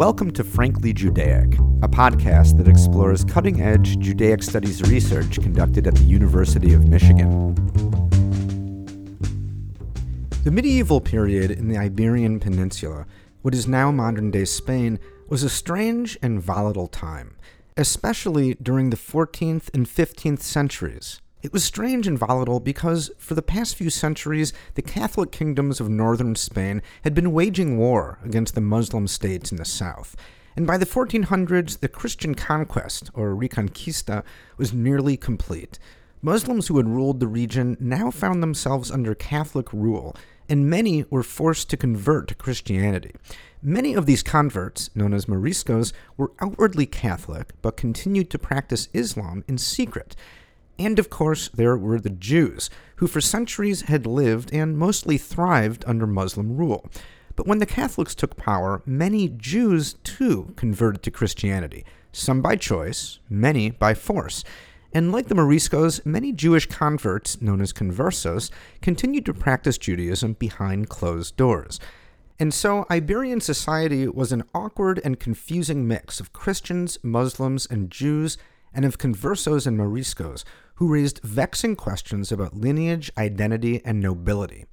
Welcome to Frankly Judaic, a podcast that explores cutting edge Judaic studies research conducted at the University of Michigan. The medieval period in the Iberian Peninsula, what is now modern day Spain, was a strange and volatile time, especially during the 14th and 15th centuries. It was strange and volatile because, for the past few centuries, the Catholic kingdoms of northern Spain had been waging war against the Muslim states in the south. And by the 1400s, the Christian conquest, or Reconquista, was nearly complete. Muslims who had ruled the region now found themselves under Catholic rule, and many were forced to convert to Christianity. Many of these converts, known as Moriscos, were outwardly Catholic but continued to practice Islam in secret. And of course, there were the Jews, who for centuries had lived and mostly thrived under Muslim rule. But when the Catholics took power, many Jews too converted to Christianity, some by choice, many by force. And like the Moriscos, many Jewish converts, known as conversos, continued to practice Judaism behind closed doors. And so Iberian society was an awkward and confusing mix of Christians, Muslims, and Jews, and of conversos and Moriscos, who raised vexing questions about lineage, identity, and nobility.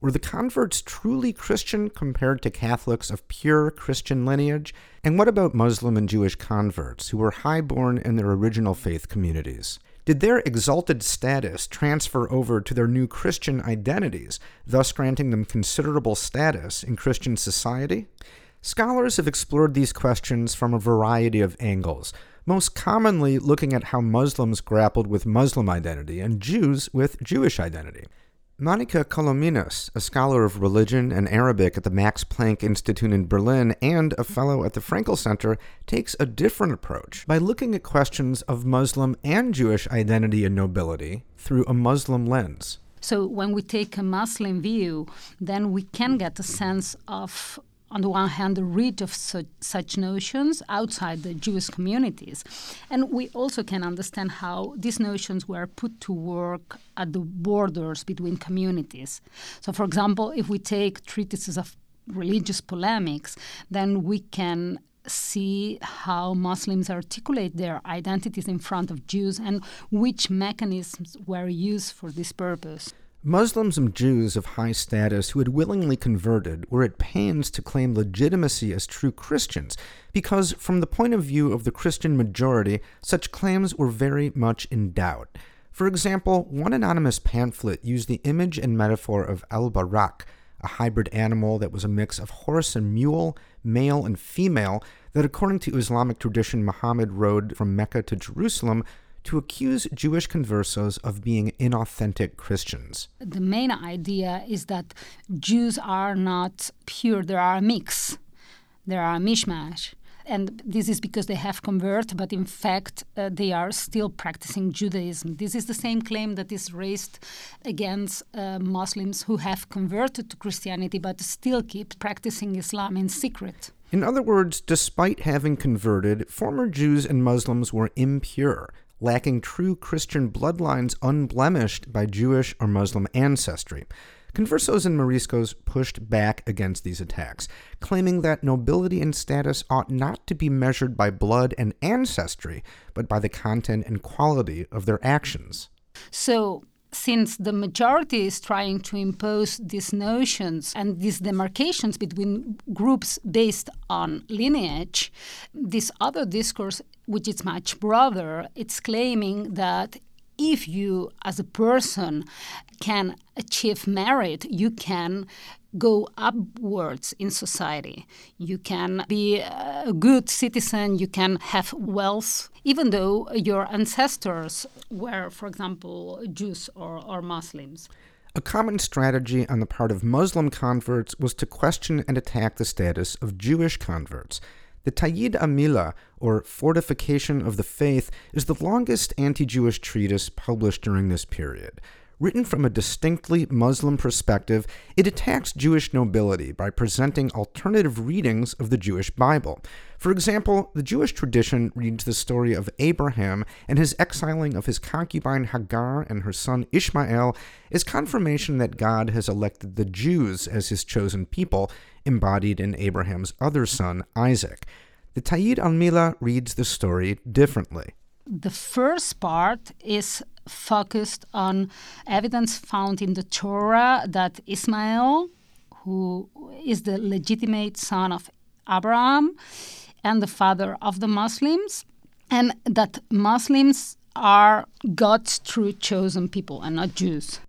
Were the converts truly Christian compared to Catholics of pure Christian lineage? And what about Muslim and Jewish converts who were highborn in their original faith communities? Did their exalted status transfer over to their new Christian identities, thus granting them considerable status in Christian society? Scholars have explored these questions from a variety of angles, most commonly looking at how Muslims grappled with Muslim identity and Jews with Jewish identity. Monica Colominas, a scholar of religion and Arabic at the Max Planck Institute in Berlin and a fellow at the Frankel Center, takes a different approach by looking at questions of Muslim and Jewish identity and nobility through a Muslim lens. So, when we take a Muslim view, then we can get a sense of on the one hand, the reach of such, such, notions outside the Jewish communities. And we also can understand how these notions were put to work at the borders between communities. So, for example, if we take treatises of religious polemics, then we can see how Muslims articulate their identities in front of Jews and which mechanisms were used for this purpose. Muslims and Jews of high status who had willingly converted were at pains to claim legitimacy as true Christians, because, from the point of view of the Christian majority, such claims were very much in doubt. For example, one anonymous pamphlet used the image and metaphor of al Buraq, a hybrid animal that was a mix of horse and mule, male and female, that according to Islamic tradition Muhammad rode from Mecca to Jerusalem to accuse Jewish conversos of being inauthentic Christians. The main idea is that Jews are not pure, there are a mix, there are a mishmash. And this is because they have converted, but in fact, uh, they are still practicing Judaism. This is the same claim that is raised against uh, Muslims who have converted to Christianity but still keep practicing Islam in secret. In other words, despite having converted, former Jews and Muslims were impure lacking true Christian bloodlines unblemished by Jewish or Muslim ancestry. Conversos and Moriscos pushed back against these attacks, claiming that nobility and status ought not to be measured by blood and ancestry, but by the content and quality of their actions. So, since the majority is trying to impose these notions and these demarcations between groups based on lineage, this other discourse, which is much broader, it's claiming that if you, as a person, can achieve merit, you can go upwards in society. You can be a good citizen, you can have wealth, even though your ancestors were, for example, Jews or, or Muslims. A common strategy on the part of Muslim converts was to question and attack the status of Jewish converts. The Tayyid al Milla, or Fortification of the Faith, is the longest anti Jewish treatise published during this period. Written from a distinctly Muslim perspective, it attacks Jewish nobility by presenting alternative readings of the Jewish Bible. For example, the Jewish tradition reads the story of Abraham and his exiling of his concubine Hagar and her son Ishmael as confirmation that God has elected the Jews as his chosen people, embodied in Abraham's other son, Isaac. The Tayyid al Milla reads the story differently. The first part is focused on evidence found in the Torah that Ismail, who is the legitimate son of Abraham and the father of the Muslims, and that Muslims are God's true chosen people and not Jews.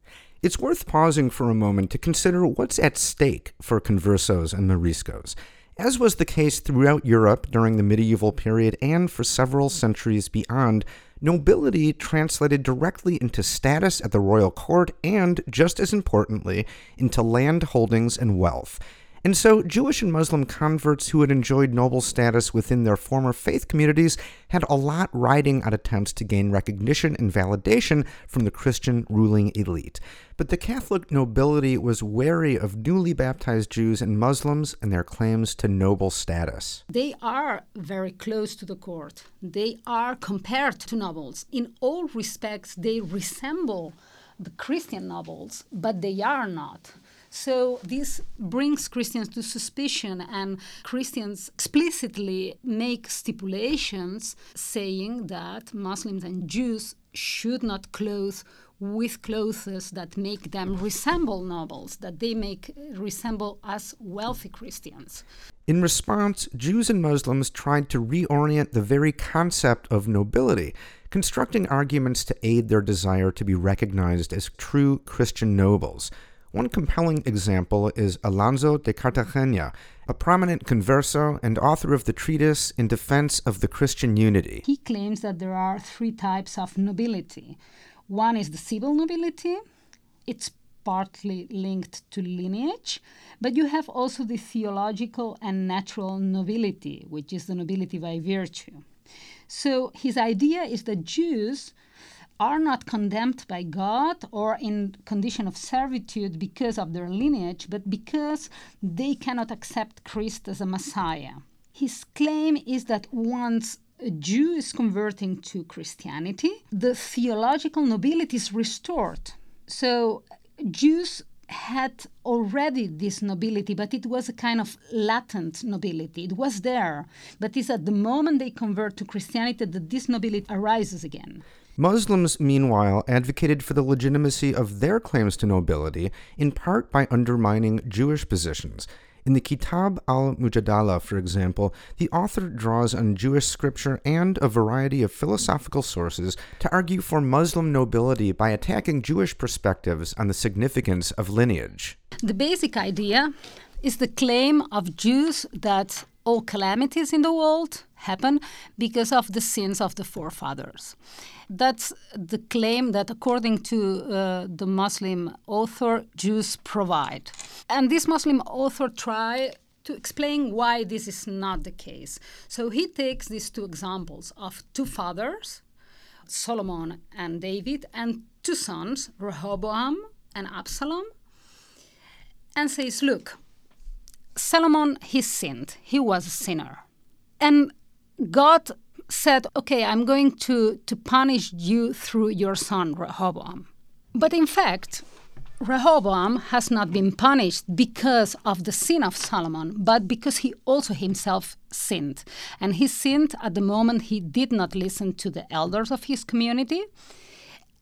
It's worth pausing for a moment to consider what's at stake for conversos and moriscos. As was the case throughout Europe during the medieval period and for several centuries beyond, nobility translated directly into status at the royal court and, just as importantly, into land holdings and wealth. And so, Jewish and Muslim converts who had enjoyed noble status within their former faith communities had a lot riding on attempts to gain recognition and validation from the Christian ruling elite. But the Catholic nobility was wary of newly baptized Jews and Muslims and their claims to noble status. They are very close to the court. They are compared to nobles. In all respects, they resemble the Christian nobles, but they are not. So this brings Christians to suspicion, and Christians explicitly make stipulations saying that Muslims and Jews should not clothe with clothes that make them resemble nobles, that they make resemble us wealthy Christians. In response, Jews and Muslims tried to reorient the very concept of nobility, constructing arguments to aid their desire to be recognized as true Christian nobles. One compelling example is Alonso de Cartagena, a prominent converso and author of the treatise In Defense of the Christian Unity. He claims that there are three types of nobility. One is the civil nobility, it's partly linked to lineage, but you have also the theological and natural nobility, which is the nobility by virtue. So his idea is that Jews are not condemned by God or in condition of servitude because of their lineage, but because they cannot accept Christ as a Messiah. His claim is that once a Jew is converting to Christianity, the theological nobility is restored. So Jews had already this nobility, but it was a kind of latent nobility. It was there, but it's at the moment they convert to Christianity that this nobility arises again. Muslims, meanwhile, advocated for the legitimacy of their claims to nobility, in part by undermining Jewish positions. In the Kitab al Mujadala, for example, the author draws on Jewish scripture and a variety of philosophical sources to argue for Muslim nobility by attacking Jewish perspectives on the significance of lineage. The basic idea is the claim of Jews that all calamities in the world happen because of the sins of the forefathers. That's the claim that, according to uh, the Muslim author, Jews provide. And this Muslim author try to explain why this is not the case. So he takes these two examples of two fathers, Solomon and David, and two sons, Rehoboam and Absalom, and says, Look, Solomon, he sinned. He was a sinner. And God said, okay, I'm going to, to punish you through your son, Rehoboam. But in fact, Rehoboam has not been punished because of the sin of Solomon, but because he also himself sinned. And he sinned at the moment he did not listen to the elders of his community.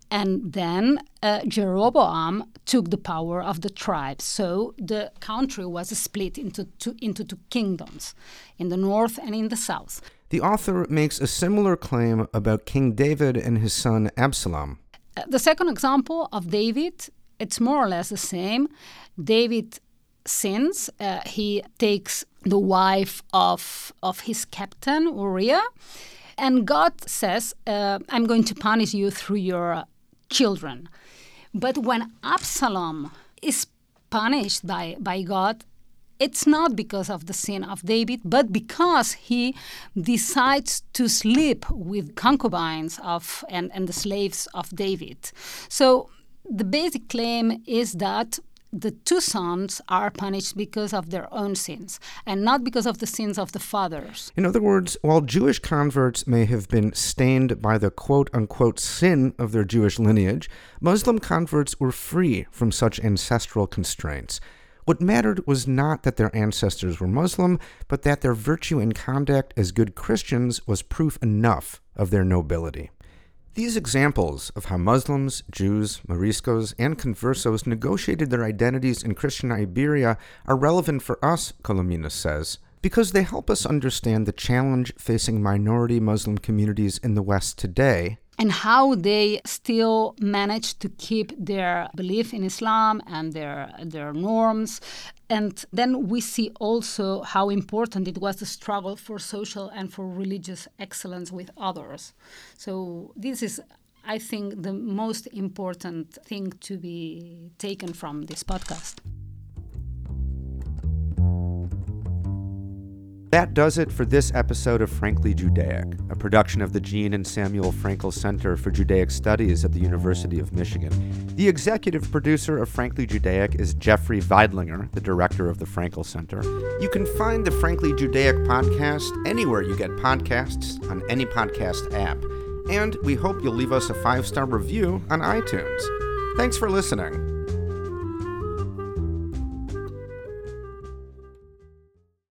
And then uh, Jeroboam took the power of the tribes. So the country was split into two, into two kingdoms, in the north and in the south. The author makes a similar claim about King David and his son Absalom. Uh, the second example of David, it's more or less the same. David sins. Uh, he takes the wife of of his captain Uriah, and God says, uh, "I'm going to punish you through your children." But when Absalom is punished by by God, it's not because of the sin of David, but because he decides to sleep with concubines of and, and the slaves of David. So the basic claim is that the two sons are punished because of their own sins and not because of the sins of the fathers. In other words, while Jewish converts may have been stained by the quote unquote sin of their Jewish lineage, Muslim converts were free from such ancestral constraints. What mattered was not that their ancestors were Muslim, but that their virtue and conduct as good Christians was proof enough of their nobility. These examples of how Muslims, Jews, Moriscos, and conversos negotiated their identities in Christian Iberia are relevant for us, Colominas says, because they help us understand the challenge facing minority Muslim communities in the West today and how they still manage to keep their belief in Islam and their their norms. And then we see also how important it was the struggle for social and for religious excellence with others. So this is I think the most important thing to be taken from this podcast. That does it for this episode of Frankly Judaic, a production of the Jean and Samuel Frankel Center for Judaic Studies at the University of Michigan. The executive producer of Frankly Judaic is Jeffrey Veidlinger, the director of the Frankel Center. You can find the Frankly Judaic podcast anywhere you get podcasts on any podcast app. And we hope you'll leave us a five star review on iTunes. Thanks for listening.